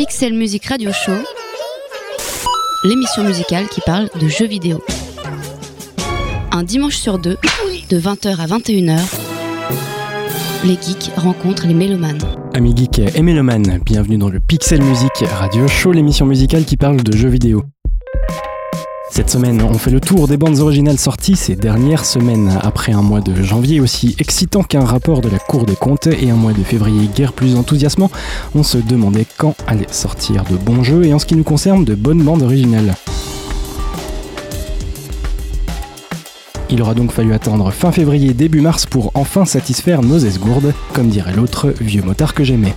Pixel Music Radio Show, l'émission musicale qui parle de jeux vidéo. Un dimanche sur deux, de 20h à 21h, les geeks rencontrent les mélomanes. Amis geeks et mélomanes, bienvenue dans le Pixel Music Radio Show, l'émission musicale qui parle de jeux vidéo. Cette semaine, on fait le tour des bandes originales sorties ces dernières semaines, après un mois de janvier aussi excitant qu'un rapport de la Cour des comptes et un mois de février guère plus enthousiasmant, on se demandait quand allaient sortir de bons jeux et en ce qui nous concerne de bonnes bandes originales. Il aura donc fallu attendre fin février, début mars pour enfin satisfaire nos esgourdes, comme dirait l'autre vieux motard que j'aimais.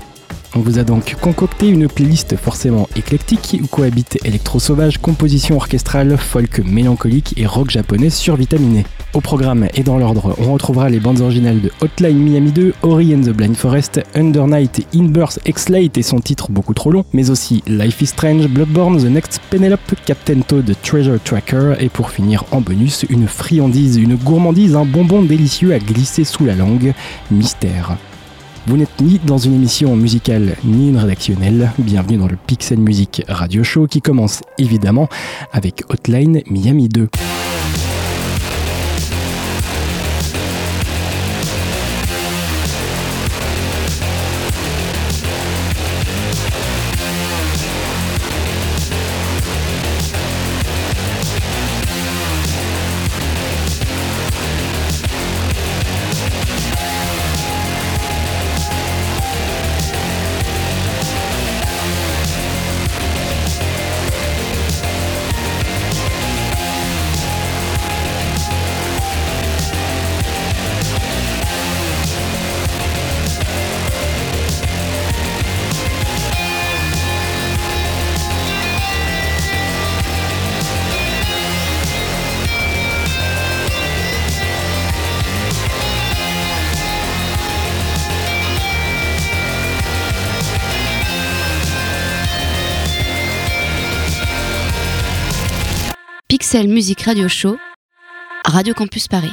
On vous a donc concocté une playlist forcément éclectique où cohabitent électro sauvage, composition orchestrale, folk mélancolique et rock japonais survitaminé. Au programme et dans l'ordre, on retrouvera les bandes originales de Hotline Miami 2, Ori and the Blind Forest, Under Night, Inburst, X-Late et son titre beaucoup trop long, mais aussi Life is Strange, Bloodborne, The Next Penelope, Captain Toad, Treasure Tracker et pour finir en bonus, une friandise, une gourmandise, un bonbon délicieux à glisser sous la langue, Mystère. Vous n'êtes ni dans une émission musicale ni une rédactionnelle. Bienvenue dans le Pixel Music Radio Show qui commence évidemment avec Hotline Miami 2. Music Radio Show, Radio Campus Paris.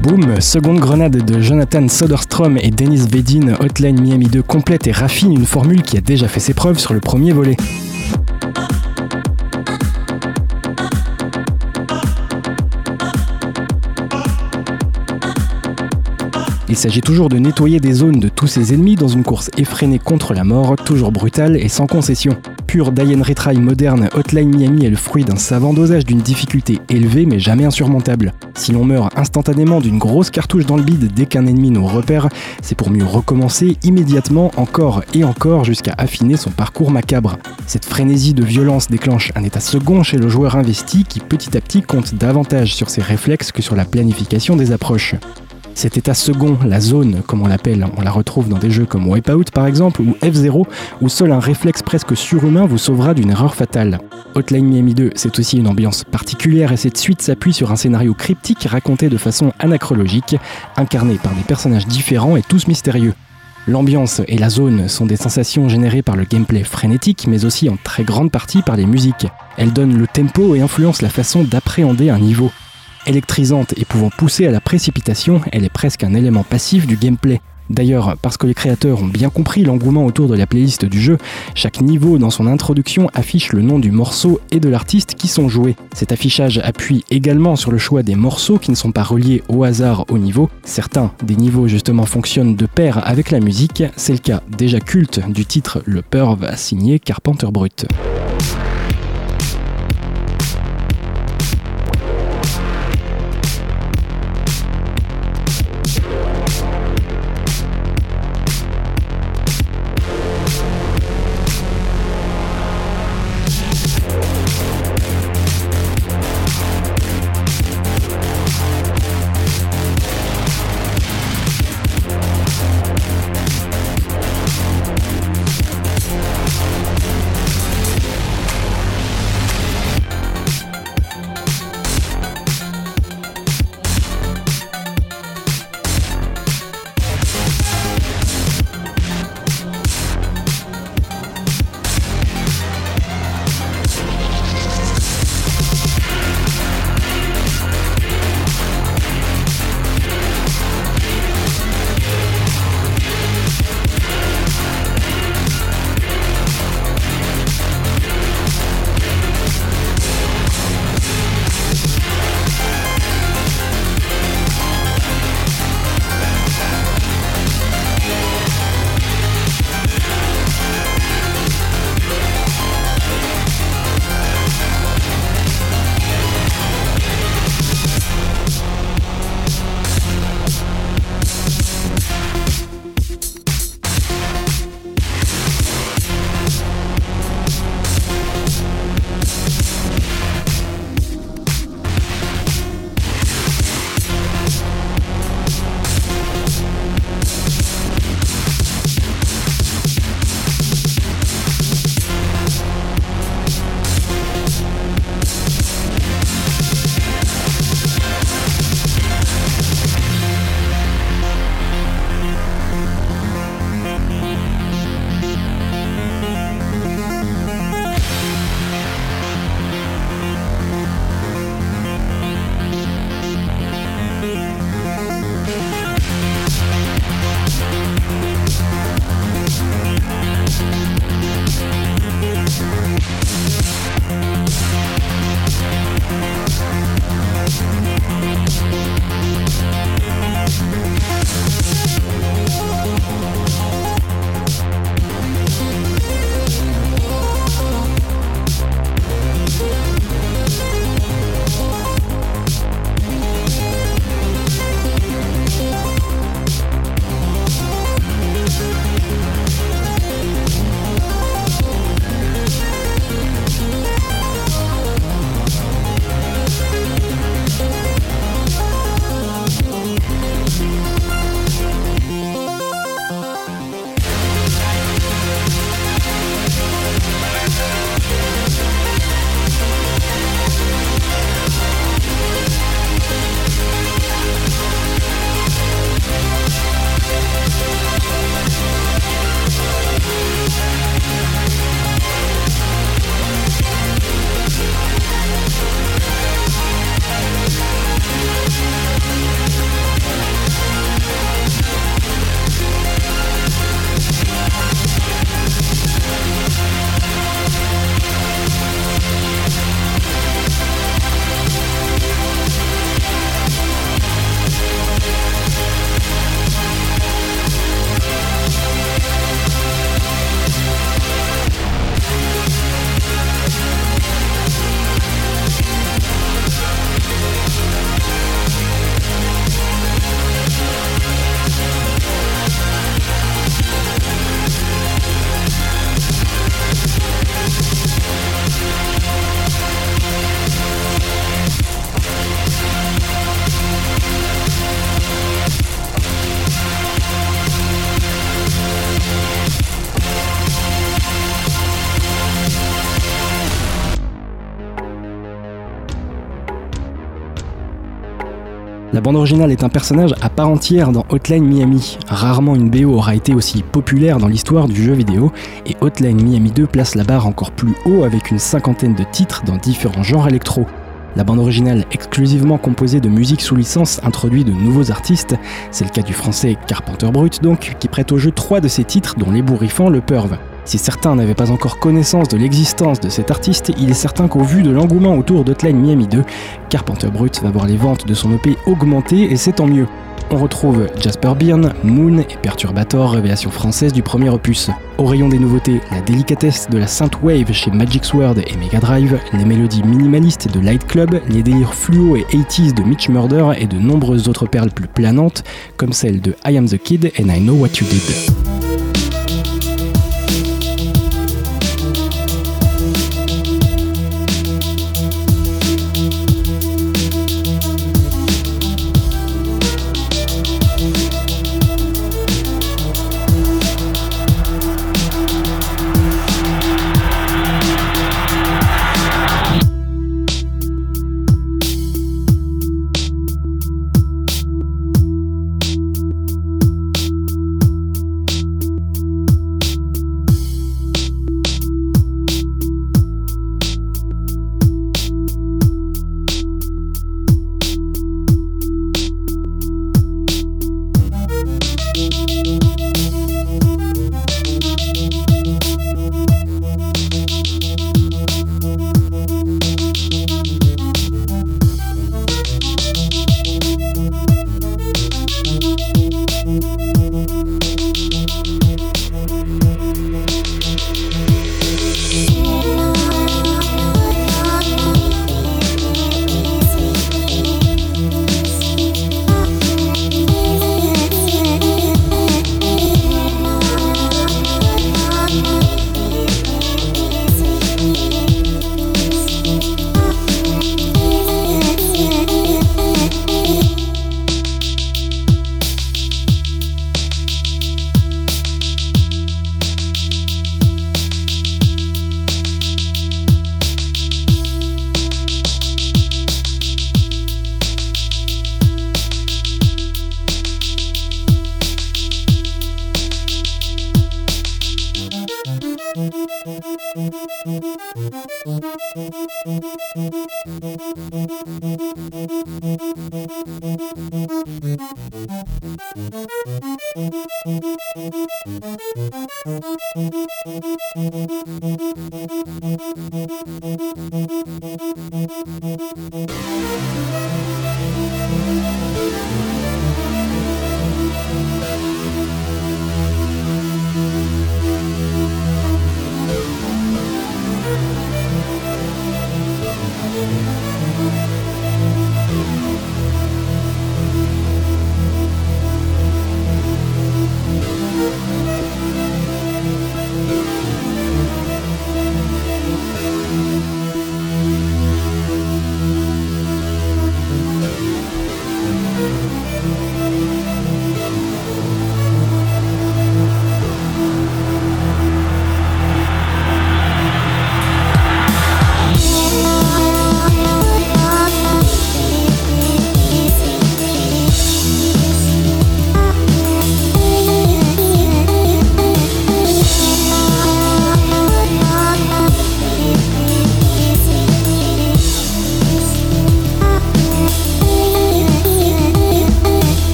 Boom, seconde grenade de Jonathan Soderstrom et Dennis Vedin, Hotline Miami 2 complète et raffine une formule qui a déjà fait ses preuves sur le premier volet. Il s'agit toujours de nettoyer des zones de tous ses ennemis dans une course effrénée contre la mort, toujours brutale et sans concession. Pure Diane Retry moderne, Hotline Miami est le fruit d'un savant dosage d'une difficulté élevée mais jamais insurmontable. Si l'on meurt instantanément d'une grosse cartouche dans le bide dès qu'un ennemi nous repère, c'est pour mieux recommencer immédiatement encore et encore jusqu'à affiner son parcours macabre. Cette frénésie de violence déclenche un état second chez le joueur investi qui petit à petit compte davantage sur ses réflexes que sur la planification des approches. Cet état second, la zone, comme on l'appelle, on la retrouve dans des jeux comme Wipeout par exemple, ou F-Zero, où seul un réflexe presque surhumain vous sauvera d'une erreur fatale. Hotline Miami 2, c'est aussi une ambiance particulière et cette suite s'appuie sur un scénario cryptique raconté de façon anachrologique, incarné par des personnages différents et tous mystérieux. L'ambiance et la zone sont des sensations générées par le gameplay frénétique, mais aussi en très grande partie par les musiques. Elles donnent le tempo et influencent la façon d'appréhender un niveau. Électrisante et pouvant pousser à la précipitation, elle est presque un élément passif du gameplay. D'ailleurs, parce que les créateurs ont bien compris l'engouement autour de la playlist du jeu, chaque niveau dans son introduction affiche le nom du morceau et de l'artiste qui sont joués. Cet affichage appuie également sur le choix des morceaux qui ne sont pas reliés au hasard au niveau. Certains des niveaux justement fonctionnent de pair avec la musique, c'est le cas déjà culte du titre Le Perv signé Carpenter Brut. Bande originale est un personnage à part entière dans Hotline Miami. Rarement une BO aura été aussi populaire dans l'histoire du jeu vidéo, et Hotline Miami 2 place la barre encore plus haut avec une cinquantaine de titres dans différents genres électro. La bande originale, exclusivement composée de musique sous licence, introduit de nouveaux artistes. C'est le cas du français Carpenter Brut, donc, qui prête au jeu trois de ses titres, dont l'ébouriffant Le Perv. Si certains n'avaient pas encore connaissance de l'existence de cet artiste, il est certain qu'au vu de l'engouement autour d'Hotline Miami 2, Carpenter Brut va voir les ventes de son EP augmenter et c'est tant mieux. On retrouve Jasper Byrne, Moon et Perturbator, révélation française du premier opus. Au rayon des nouveautés, la délicatesse de la Wave chez Magic Sword et Mega Drive, les mélodies minimalistes de Light Club, les délires fluo et 80s de Mitch Murder et de nombreuses autres perles plus planantes, comme celle de I Am the Kid and I Know What You Did.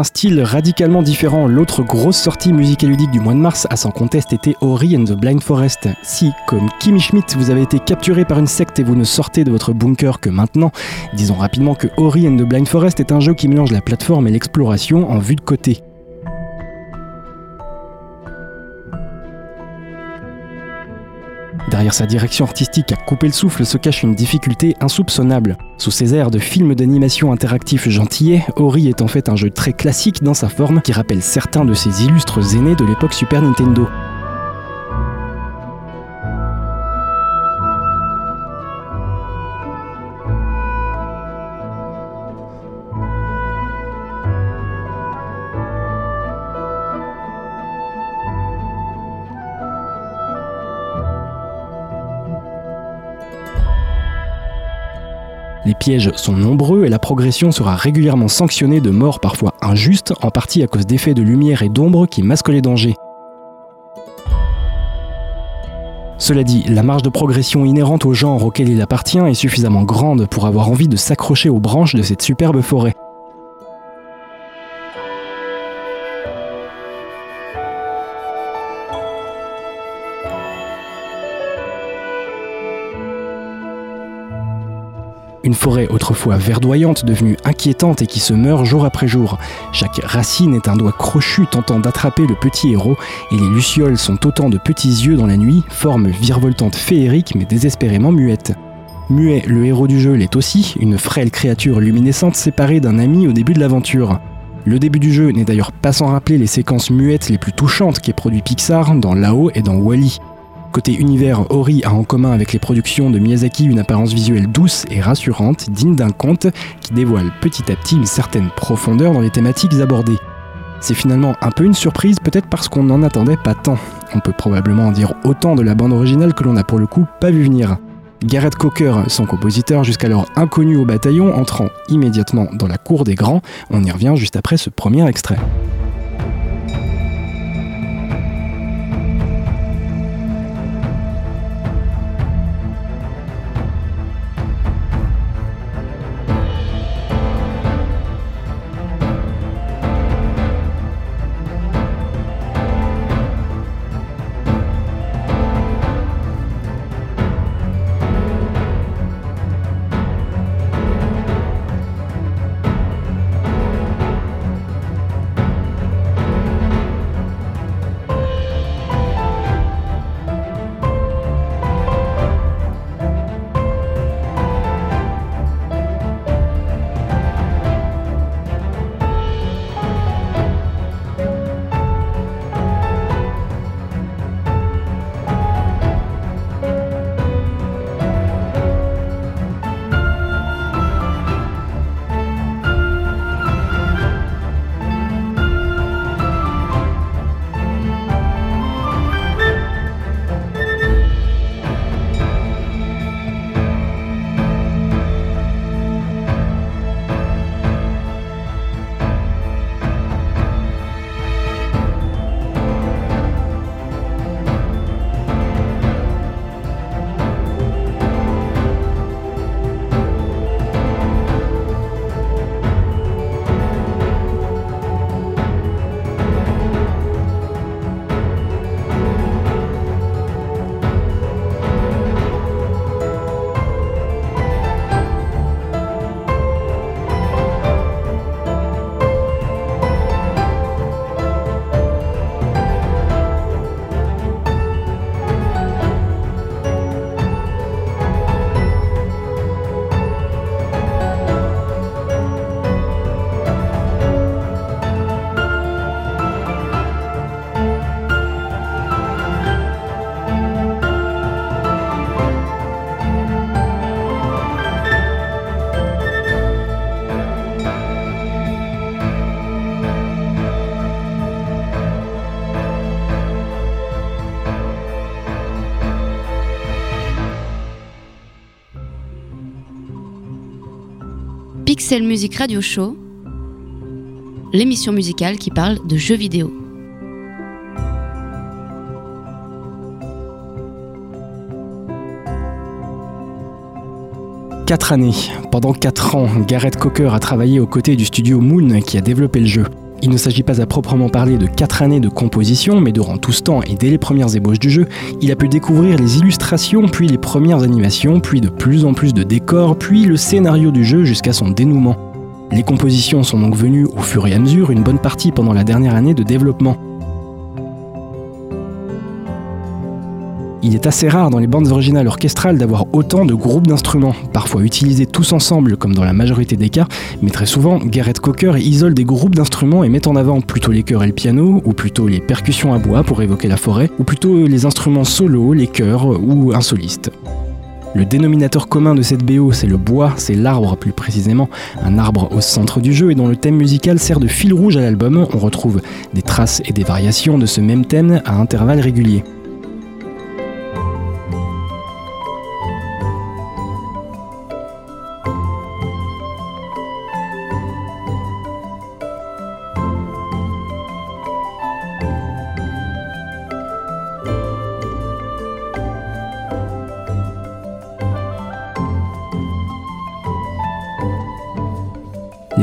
Un style radicalement différent, l'autre grosse sortie musicale ludique du mois de mars a sans conteste été Ori and the Blind Forest. Si, comme Kimi Schmidt, vous avez été capturé par une secte et vous ne sortez de votre bunker que maintenant, disons rapidement que Ori and the Blind Forest est un jeu qui mélange la plateforme et l'exploration en vue de côté. Derrière sa direction artistique à couper le souffle se cache une difficulté insoupçonnable. Sous ses airs de film d'animation interactif gentillet, Ori est en fait un jeu très classique dans sa forme qui rappelle certains de ses illustres aînés de l'époque Super Nintendo. Pièges sont nombreux et la progression sera régulièrement sanctionnée de morts parfois injustes, en partie à cause d'effets de lumière et d'ombre qui masquent les dangers. Cela dit, la marge de progression inhérente au genre auquel il appartient est suffisamment grande pour avoir envie de s'accrocher aux branches de cette superbe forêt. Une forêt autrefois verdoyante devenue inquiétante et qui se meurt jour après jour. Chaque racine est un doigt crochu tentant d'attraper le petit héros et les lucioles sont autant de petits yeux dans la nuit, forme virevoltante féerique mais désespérément muette. Muet, le héros du jeu, l'est aussi, une frêle créature luminescente séparée d'un ami au début de l'aventure. Le début du jeu n'est d'ailleurs pas sans rappeler les séquences muettes les plus touchantes qu'ait produit Pixar dans Lao et dans Wally. Côté univers, Ori a en commun avec les productions de Miyazaki une apparence visuelle douce et rassurante, digne d'un conte, qui dévoile petit à petit une certaine profondeur dans les thématiques abordées. C'est finalement un peu une surprise, peut-être parce qu'on n'en attendait pas tant. On peut probablement en dire autant de la bande originale que l'on n'a pour le coup pas vu venir. Gareth Cocker, son compositeur jusqu'alors inconnu au bataillon, entrant immédiatement dans la cour des grands, on y revient juste après ce premier extrait. Pixel Music Radio Show, l'émission musicale qui parle de jeux vidéo. 4 années. Pendant 4 ans, Gareth Cocker a travaillé aux côtés du studio Moon qui a développé le jeu. Il ne s'agit pas à proprement parler de 4 années de composition, mais durant tout ce temps et dès les premières ébauches du jeu, il a pu découvrir les illustrations, puis les premières animations, puis de plus en plus de décors, puis le scénario du jeu jusqu'à son dénouement. Les compositions sont donc venues au fur et à mesure, une bonne partie pendant la dernière année de développement. Il est assez rare dans les bandes originales orchestrales d'avoir autant de groupes d'instruments, parfois utilisés tous ensemble comme dans la majorité des cas, mais très souvent, Gareth Cocker isole des groupes d'instruments et met en avant plutôt les chœurs et le piano, ou plutôt les percussions à bois pour évoquer la forêt, ou plutôt les instruments solos, les chœurs ou un soliste. Le dénominateur commun de cette BO, c'est le bois, c'est l'arbre plus précisément, un arbre au centre du jeu et dont le thème musical sert de fil rouge à l'album. On retrouve des traces et des variations de ce même thème à intervalles réguliers.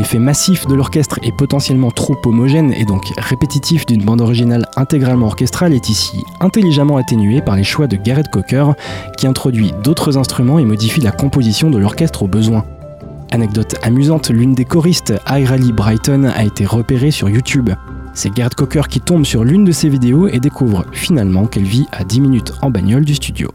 L'effet massif de l'orchestre est potentiellement trop homogène et donc répétitif d'une bande originale intégralement orchestrale est ici intelligemment atténué par les choix de Gareth Cocker qui introduit d'autres instruments et modifie la composition de l'orchestre au besoin. Anecdote amusante, l'une des choristes, Ayrali Brighton, a été repérée sur YouTube. C'est Gareth Cocker qui tombe sur l'une de ses vidéos et découvre finalement qu'elle vit à 10 minutes en bagnole du studio.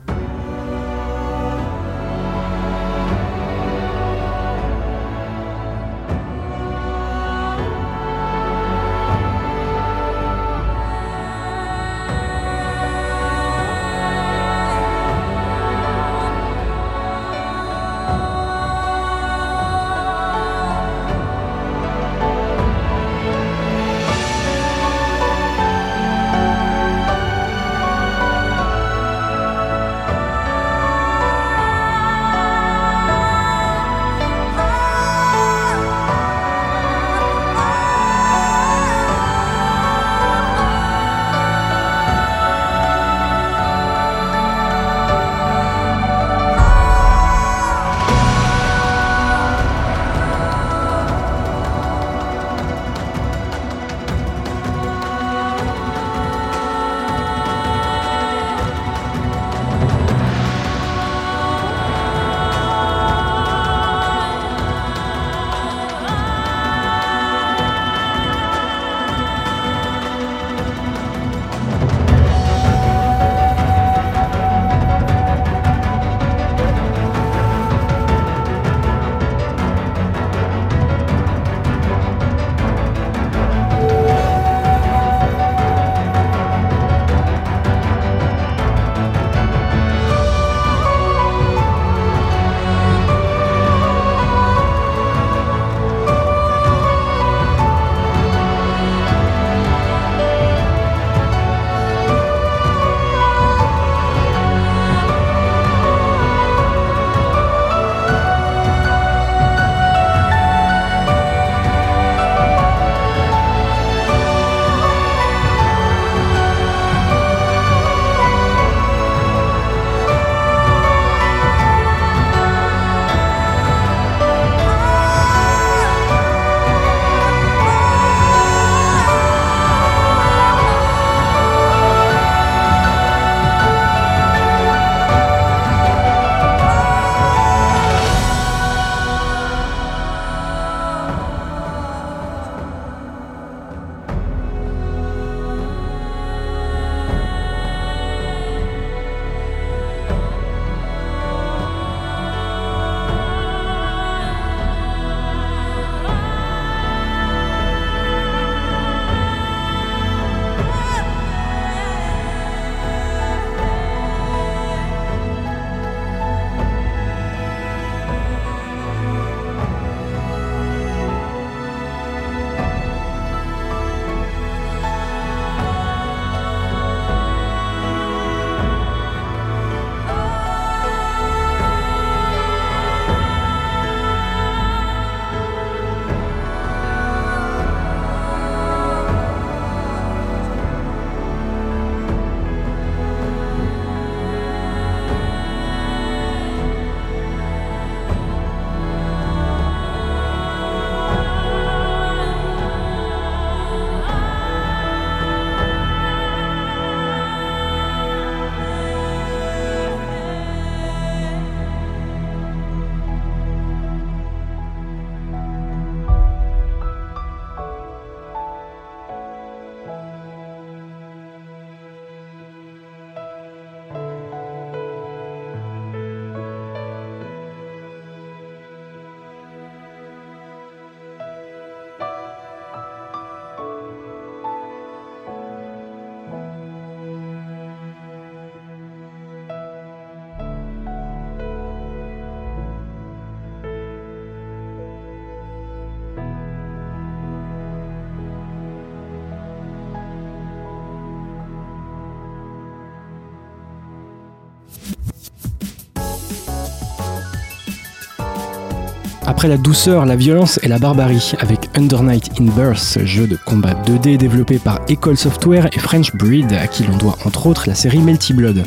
Après la douceur, la violence et la barbarie, avec Under Night in Birth, jeu de combat 2D développé par Ecole Software et French Breed, à qui l'on doit entre autres la série Melty Blood.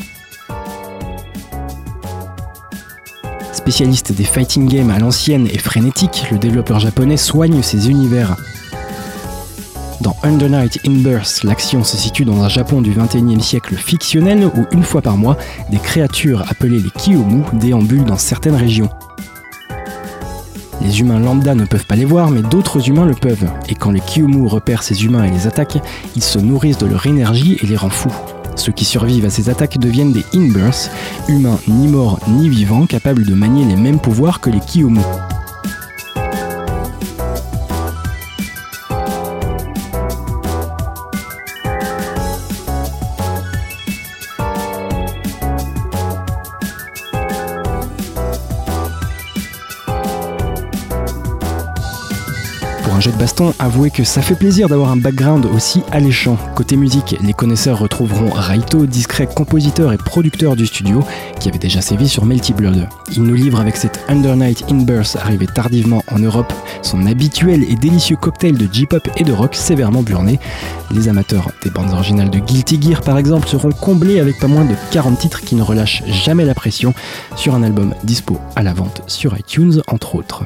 Spécialiste des fighting games à l'ancienne et frénétique, le développeur japonais soigne ses univers. Dans Under Night in Birth, l'action se situe dans un Japon du 21e siècle fictionnel où, une fois par mois, des créatures appelées les Kiyomu déambulent dans certaines régions. Les humains lambda ne peuvent pas les voir, mais d'autres humains le peuvent. Et quand les Kiyomu repèrent ces humains et les attaquent, ils se nourrissent de leur énergie et les rend fous. Ceux qui survivent à ces attaques deviennent des Inbirths, humains ni morts ni vivants, capables de manier les mêmes pouvoirs que les Kiyomu. Baston, avouez que ça fait plaisir d'avoir un background aussi alléchant. Côté musique, les connaisseurs retrouveront Raito, discret compositeur et producteur du studio, qui avait déjà sévi sur Melty Blood. Il nous livre avec cette Under Night in Birth arrivé tardivement en Europe son habituel et délicieux cocktail de J-pop et de rock sévèrement burné. Les amateurs des bandes originales de Guilty Gear par exemple seront comblés avec pas moins de 40 titres qui ne relâchent jamais la pression sur un album dispo à la vente sur iTunes entre autres.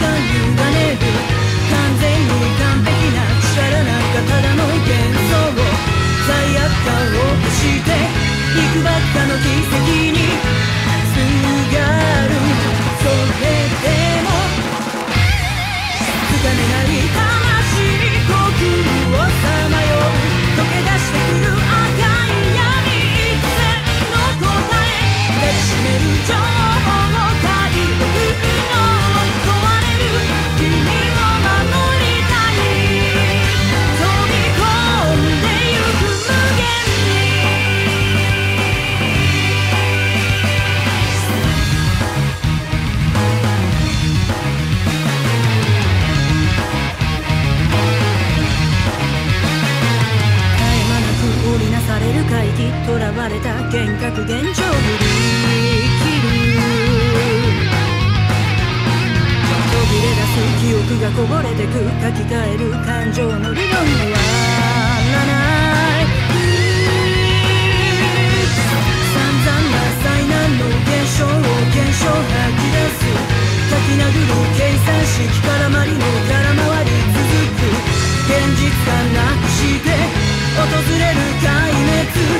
完全に完璧な力なんかただの幻想を罪悪感をしていくばったの奇跡にすがる。それでも。まれた幻覚現状振り切る途切れ出す記憶がこぼれてく書き換える感情の理論にはならない象を現象吐き出す書き殴る計算式絡まりの空回り続く現実感なくして訪れる壊滅。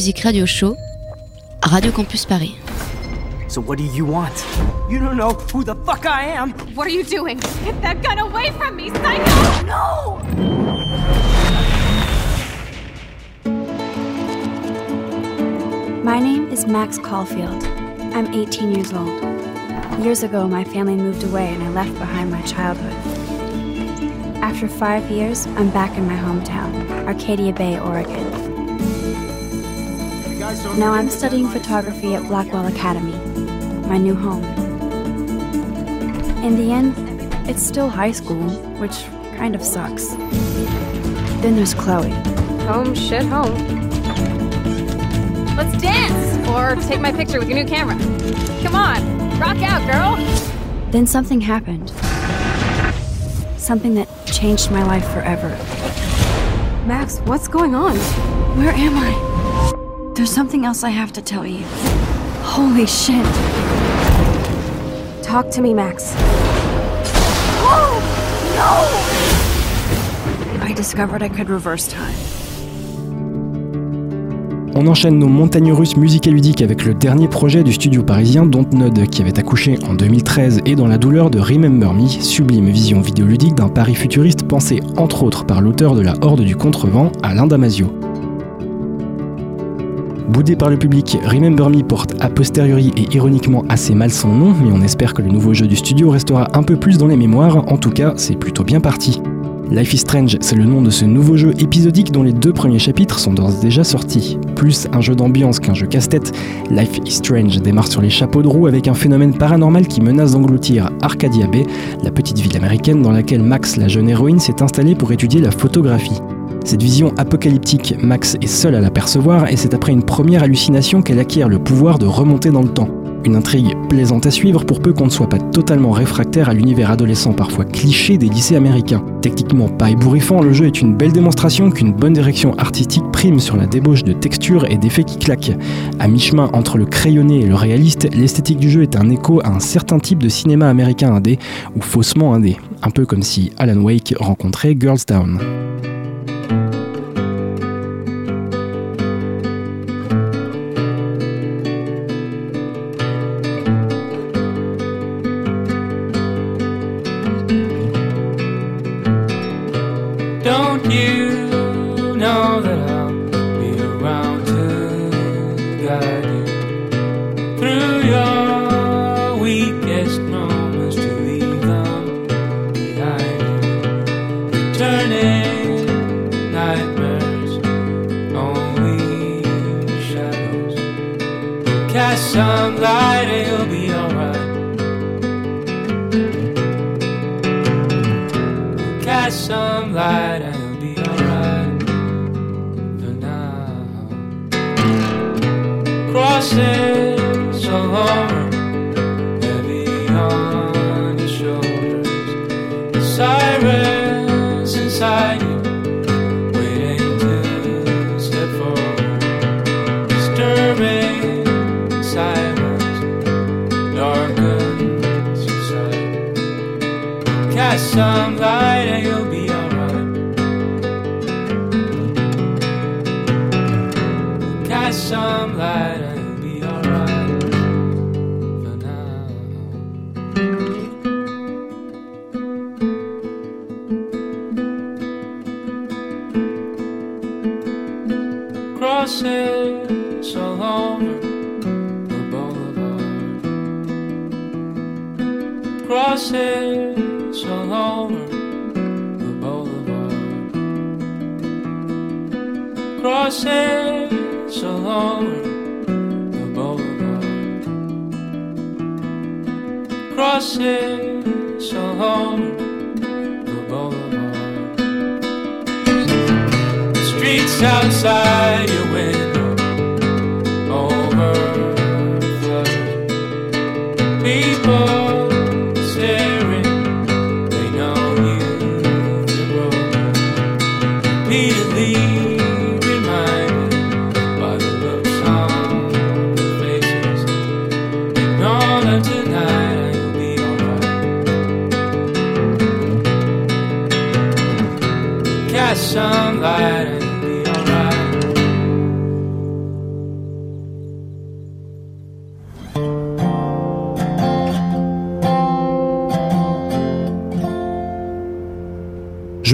XL Music Radio Show, Radio Campus Paris. So what do you want? You don't know who the fuck I am. What are you doing? Get that gun away from me, psycho! No! My name is Max Caulfield. I'm 18 years old. Years ago, my family moved away and I left behind my childhood. After five years, I'm back in my hometown, Arcadia Bay, Oregon. Now I'm studying photography at Blackwell Academy, my new home. In the end, it's still high school, which kind of sucks. Then there's Chloe. Home, shit, home. Let's dance! Or take my picture with your new camera. Come on, rock out, girl! Then something happened. Something that changed my life forever. Max, what's going on? Where am I? There's something else I have to tell you. Holy shit. Talk to me, Max. Oh, no! I discovered I could reverse time. On enchaîne nos montagnes russes musiques et ludiques avec le dernier projet du studio parisien Dontnod qui avait accouché en 2013 et dans la douleur de Remember Me, sublime vision vidéoludique d'un Paris futuriste pensé entre autres par l'auteur de La Horde du Contrevent, Alain Damasio. Boudé par le public, Remember Me porte a posteriori et ironiquement assez mal son nom, mais on espère que le nouveau jeu du studio restera un peu plus dans les mémoires, en tout cas c'est plutôt bien parti. Life is Strange, c'est le nom de ce nouveau jeu épisodique dont les deux premiers chapitres sont d'ores déjà sortis. Plus un jeu d'ambiance qu'un jeu casse-tête, Life is Strange démarre sur les chapeaux de roue avec un phénomène paranormal qui menace d'engloutir Arcadia Bay, la petite ville américaine dans laquelle Max, la jeune héroïne, s'est installée pour étudier la photographie. Cette vision apocalyptique, Max est seule à l'apercevoir et c'est après une première hallucination qu'elle acquiert le pouvoir de remonter dans le temps. Une intrigue plaisante à suivre pour peu qu'on ne soit pas totalement réfractaire à l'univers adolescent parfois cliché des lycées américains. Techniquement pas ébouriffant, le jeu est une belle démonstration qu'une bonne direction artistique prime sur la débauche de textures et d'effets qui claquent. À mi-chemin entre le crayonné et le réaliste, l'esthétique du jeu est un écho à un certain type de cinéma américain indé, ou faussement indé, un peu comme si Alan Wake rencontrait Girls Town.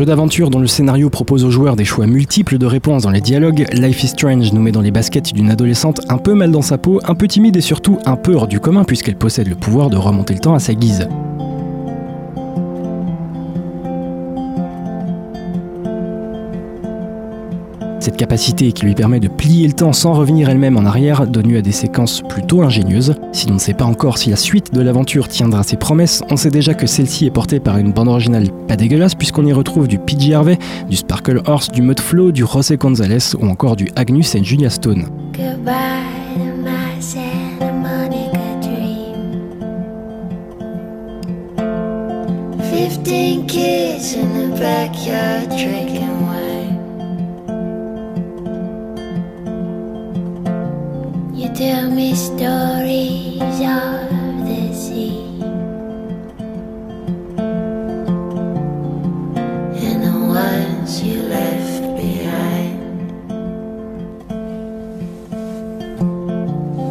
D'aventure dont le scénario propose aux joueurs des choix multiples de réponses dans les dialogues, Life is Strange nous met dans les baskets d'une adolescente un peu mal dans sa peau, un peu timide et surtout un peu hors du commun puisqu'elle possède le pouvoir de remonter le temps à sa guise. Capacité qui lui permet de plier le temps sans revenir elle-même en arrière donne lieu à des séquences plutôt ingénieuses. Si l'on ne sait pas encore si la suite de l'aventure tiendra ses promesses, on sait déjà que celle-ci est portée par une bande originale pas dégueulasse puisqu'on y retrouve du PG Harvey, du Sparkle Horse, du Mud Flow, du José Gonzalez ou encore du Agnus et Julia Stone. Tell me stories of the sea and the ones you left behind.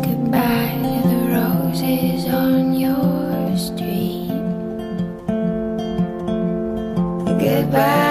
Goodbye to the roses on your street. Goodbye.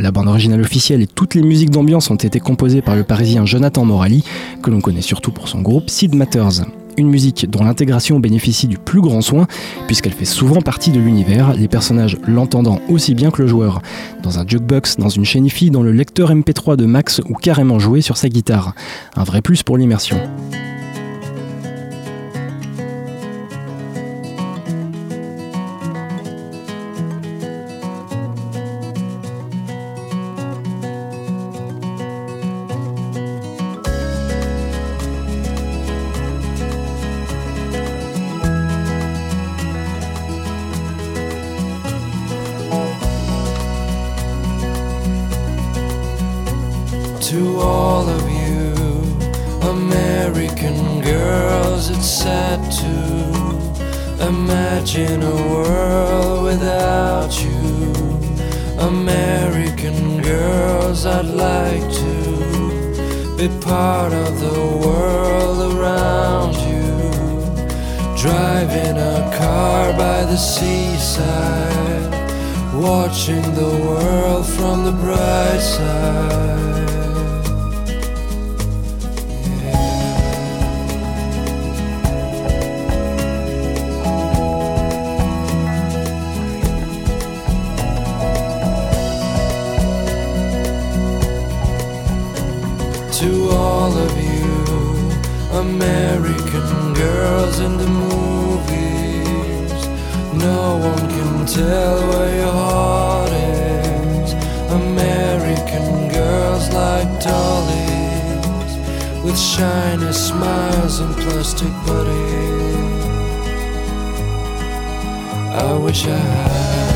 La bande originale officielle et toutes les musiques d'ambiance ont été composées par le parisien Jonathan Morali, que l'on connaît surtout pour son groupe Sid Matters. Une musique dont l'intégration bénéficie du plus grand soin, puisqu'elle fait souvent partie de l'univers, les personnages l'entendant aussi bien que le joueur. Dans un jukebox, dans une chaîne dans le lecteur MP3 de Max ou carrément joué sur sa guitare. Un vrai plus pour l'immersion. With shiny smiles and plastic bodies. I wish I had.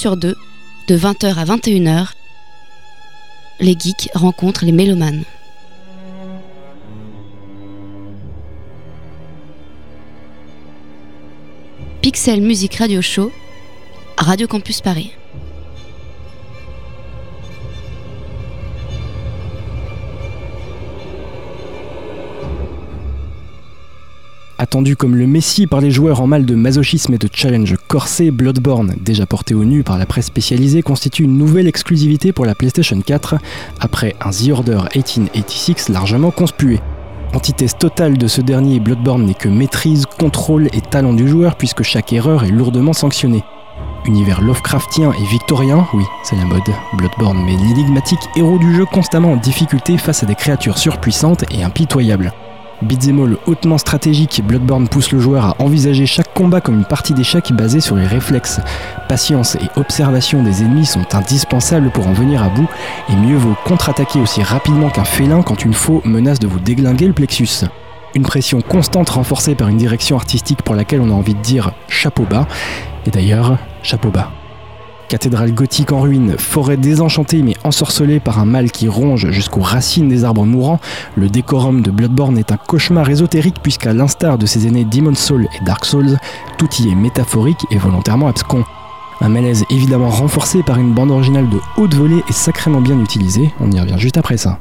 Sur deux, de 20h à 21h, les geeks rencontrent les mélomanes. Pixel Music Radio Show, Radio Campus Paris. Attendu comme le messie par les joueurs en mal de masochisme et de challenge corsé, Bloodborne, déjà porté au nu par la presse spécialisée, constitue une nouvelle exclusivité pour la PlayStation 4, après un The Order 1886 largement conspué. Antithèse totale de ce dernier, Bloodborne n'est que maîtrise, contrôle et talent du joueur puisque chaque erreur est lourdement sanctionnée. Univers Lovecraftien et victorien, oui, c'est la mode, Bloodborne met l'énigmatique héros du jeu constamment en difficulté face à des créatures surpuissantes et impitoyables. Beat'em hautement stratégique, Bloodborne pousse le joueur à envisager chaque combat comme une partie d'échec basée sur les réflexes. Patience et observation des ennemis sont indispensables pour en venir à bout, et mieux vaut contre-attaquer aussi rapidement qu'un félin quand une faux menace de vous déglinguer le plexus. Une pression constante renforcée par une direction artistique pour laquelle on a envie de dire chapeau bas, et d'ailleurs, chapeau bas. Cathédrale gothique en ruine, forêt désenchantée mais ensorcelée par un mal qui ronge jusqu'aux racines des arbres mourants, le décorum de Bloodborne est un cauchemar ésotérique puisqu'à l'instar de ses aînés Demon's Soul et Dark Souls, tout y est métaphorique et volontairement abscon. Un malaise évidemment renforcé par une bande originale de haute volée et sacrément bien utilisée, on y revient juste après ça.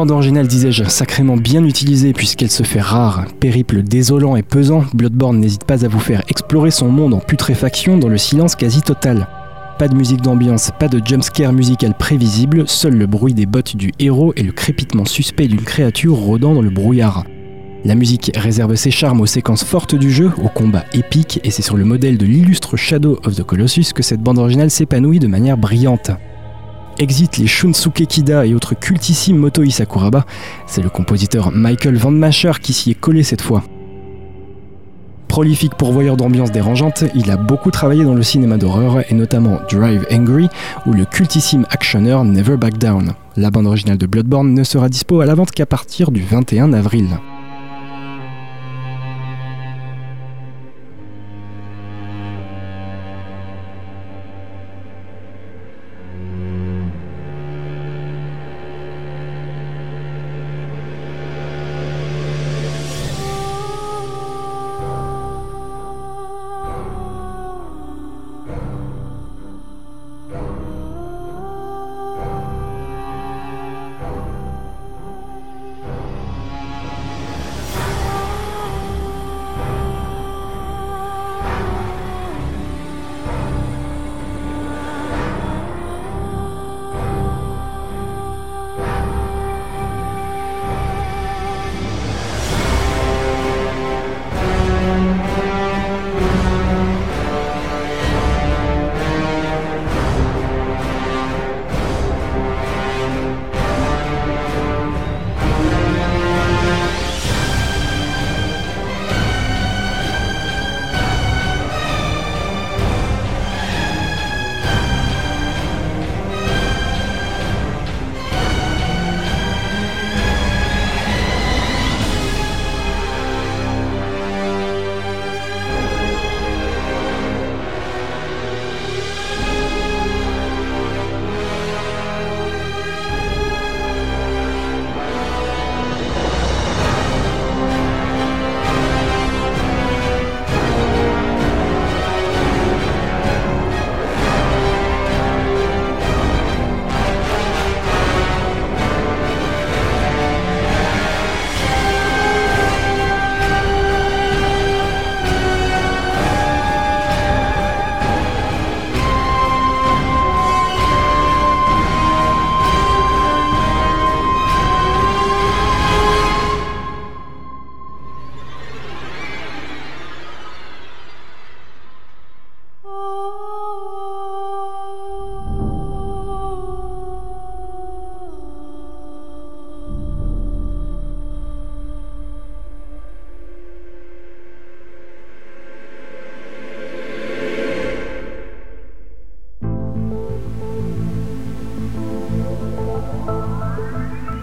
Bande originale, disais-je, sacrément bien utilisée puisqu'elle se fait rare. Périple désolant et pesant, Bloodborne n'hésite pas à vous faire explorer son monde en putréfaction dans le silence quasi total. Pas de musique d'ambiance, pas de jumpscare musical prévisible, seul le bruit des bottes du héros et le crépitement suspect d'une créature rôdant dans le brouillard. La musique réserve ses charmes aux séquences fortes du jeu, aux combats épiques, et c'est sur le modèle de l'illustre Shadow of the Colossus que cette bande originale s'épanouit de manière brillante. Exit les Shunsuke Kida et autres cultissimes Motoi Sakuraba, c'est le compositeur Michael Van Masher qui s'y est collé cette fois. Prolifique pourvoyeur d'ambiance dérangeante, il a beaucoup travaillé dans le cinéma d'horreur et notamment Drive Angry ou le cultissime actionneur Never Back Down. La bande originale de Bloodborne ne sera dispo à la vente qu'à partir du 21 avril.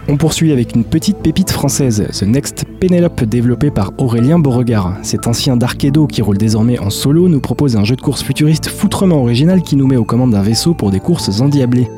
On poursuit avec une petite pépite française, The Next Penelope développé par Aurélien Beauregard. Cet ancien Darkedo qui roule désormais en solo nous propose un jeu de course futuriste foutrement original qui nous met aux commandes d'un vaisseau pour des courses endiablées.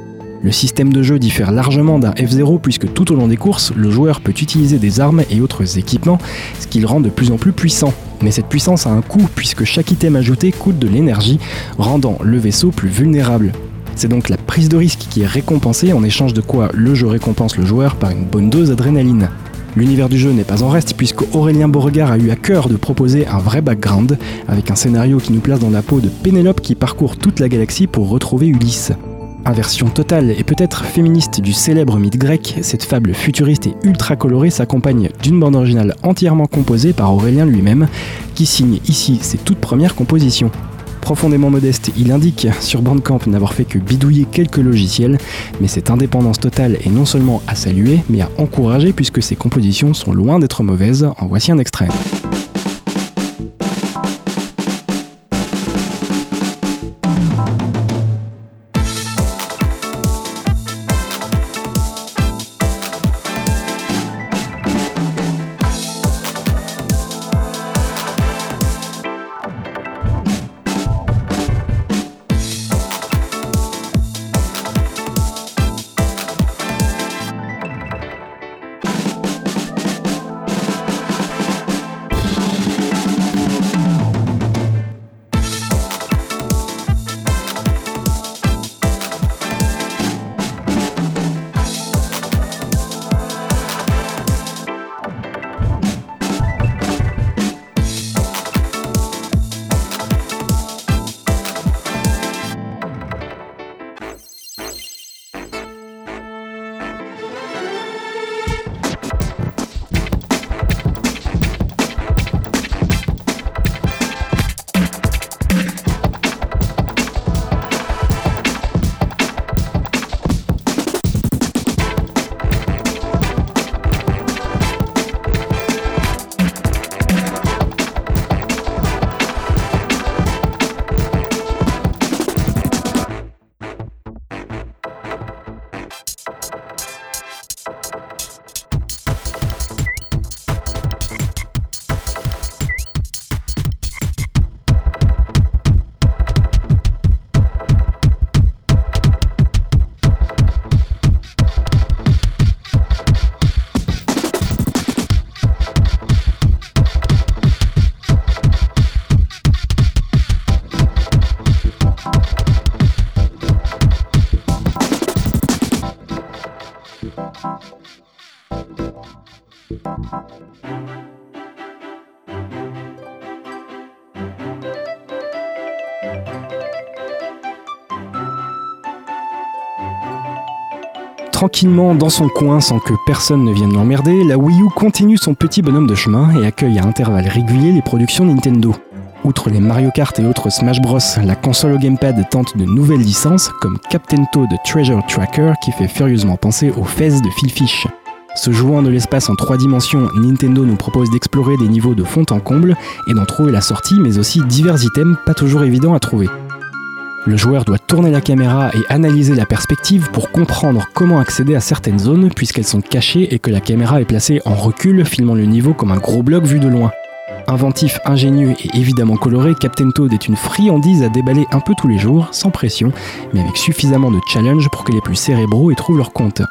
Le système de jeu diffère largement d'un F0 puisque tout au long des courses, le joueur peut utiliser des armes et autres équipements, ce qui le rend de plus en plus puissant. Mais cette puissance a un coût puisque chaque item ajouté coûte de l'énergie, rendant le vaisseau plus vulnérable. C'est donc la prise de risque qui est récompensée en échange de quoi le jeu récompense le joueur par une bonne dose d'adrénaline. L'univers du jeu n'est pas en reste puisque Aurélien Beauregard a eu à cœur de proposer un vrai background avec un scénario qui nous place dans la peau de Pénélope qui parcourt toute la galaxie pour retrouver Ulysse. Inversion totale et peut-être féministe du célèbre mythe grec, cette fable futuriste et ultra colorée s'accompagne d'une bande originale entièrement composée par Aurélien lui-même, qui signe ici ses toutes premières compositions. Profondément modeste, il indique sur Bandcamp n'avoir fait que bidouiller quelques logiciels, mais cette indépendance totale est non seulement à saluer, mais à encourager puisque ses compositions sont loin d'être mauvaises. En voici un extrait. Tranquillement dans son coin sans que personne ne vienne l'emmerder, la Wii U continue son petit bonhomme de chemin et accueille à intervalles réguliers les productions Nintendo. Outre les Mario Kart et autres Smash Bros, la console au gamepad tente de nouvelles licences comme Captain Toad Treasure Tracker qui fait furieusement penser aux fesses de Phil Fish. Se jouant de l'espace en trois dimensions, Nintendo nous propose d'explorer des niveaux de fond en comble et d'en trouver la sortie, mais aussi divers items pas toujours évidents à trouver. Le joueur doit tourner la caméra et analyser la perspective pour comprendre comment accéder à certaines zones puisqu'elles sont cachées et que la caméra est placée en recul, filmant le niveau comme un gros bloc vu de loin. Inventif, ingénieux et évidemment coloré, Captain Toad est une friandise à déballer un peu tous les jours, sans pression, mais avec suffisamment de challenge pour que les plus cérébraux y trouvent leur compte.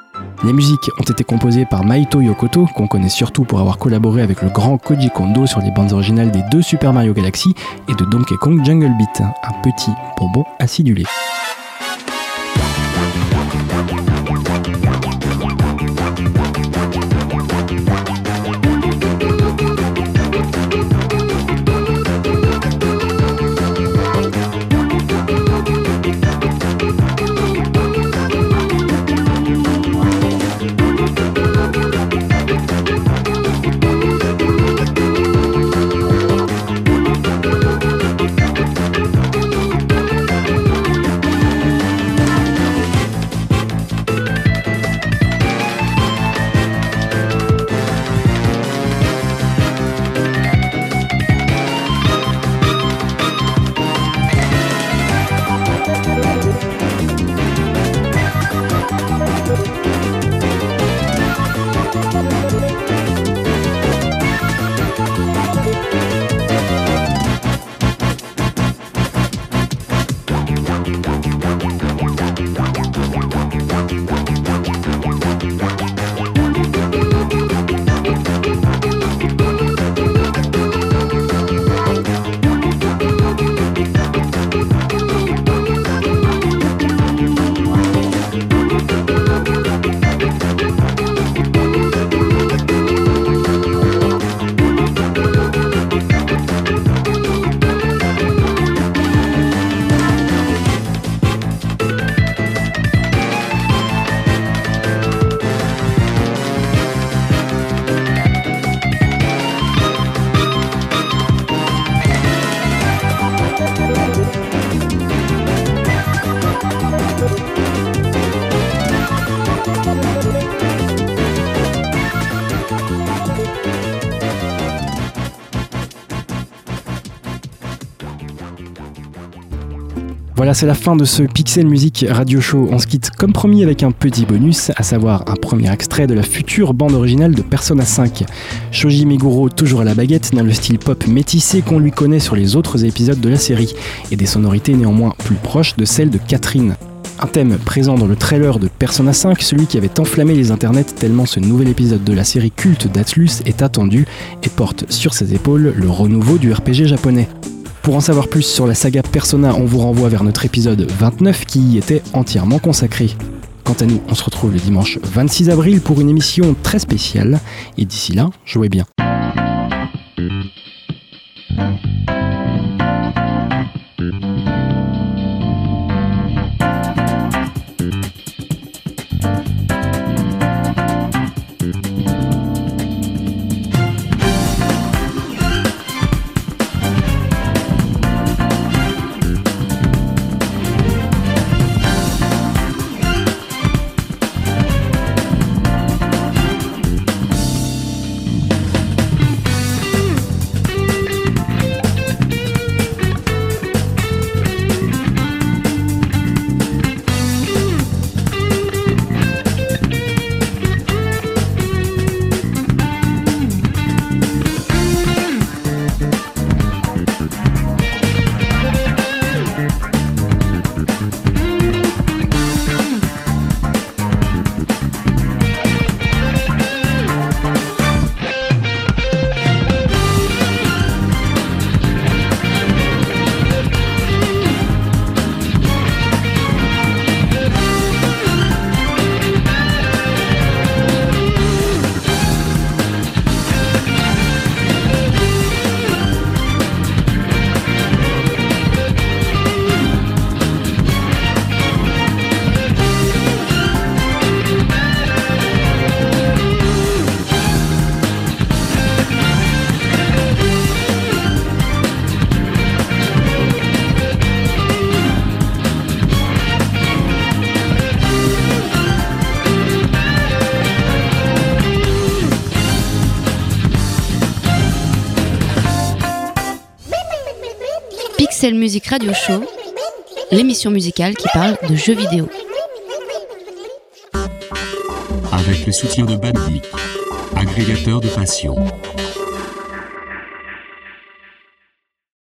Les musiques ont été composées par Maito Yokoto, qu'on connaît surtout pour avoir collaboré avec le grand Koji Kondo sur les bandes originales des deux Super Mario Galaxy et de Donkey Kong Jungle Beat, un petit bonbon acidulé. Voilà, c'est la fin de ce Pixel Music Radio Show. On se quitte comme promis avec un petit bonus, à savoir un premier extrait de la future bande originale de Persona 5. Shoji Meguro, toujours à la baguette, dans le style pop métissé qu'on lui connaît sur les autres épisodes de la série, et des sonorités néanmoins plus proches de celles de Catherine. Un thème présent dans le trailer de Persona 5, celui qui avait enflammé les internets tellement ce nouvel épisode de la série culte d'Atlus est attendu et porte sur ses épaules le renouveau du RPG japonais. Pour en savoir plus sur la saga Persona, on vous renvoie vers notre épisode 29 qui y était entièrement consacré. Quant à nous, on se retrouve le dimanche 26 avril pour une émission très spéciale. Et d'ici là, jouez bien. Pixel Music Radio Show, l'émission musicale qui parle de jeux vidéo. Avec le soutien de Bandic, agrégateur de passion.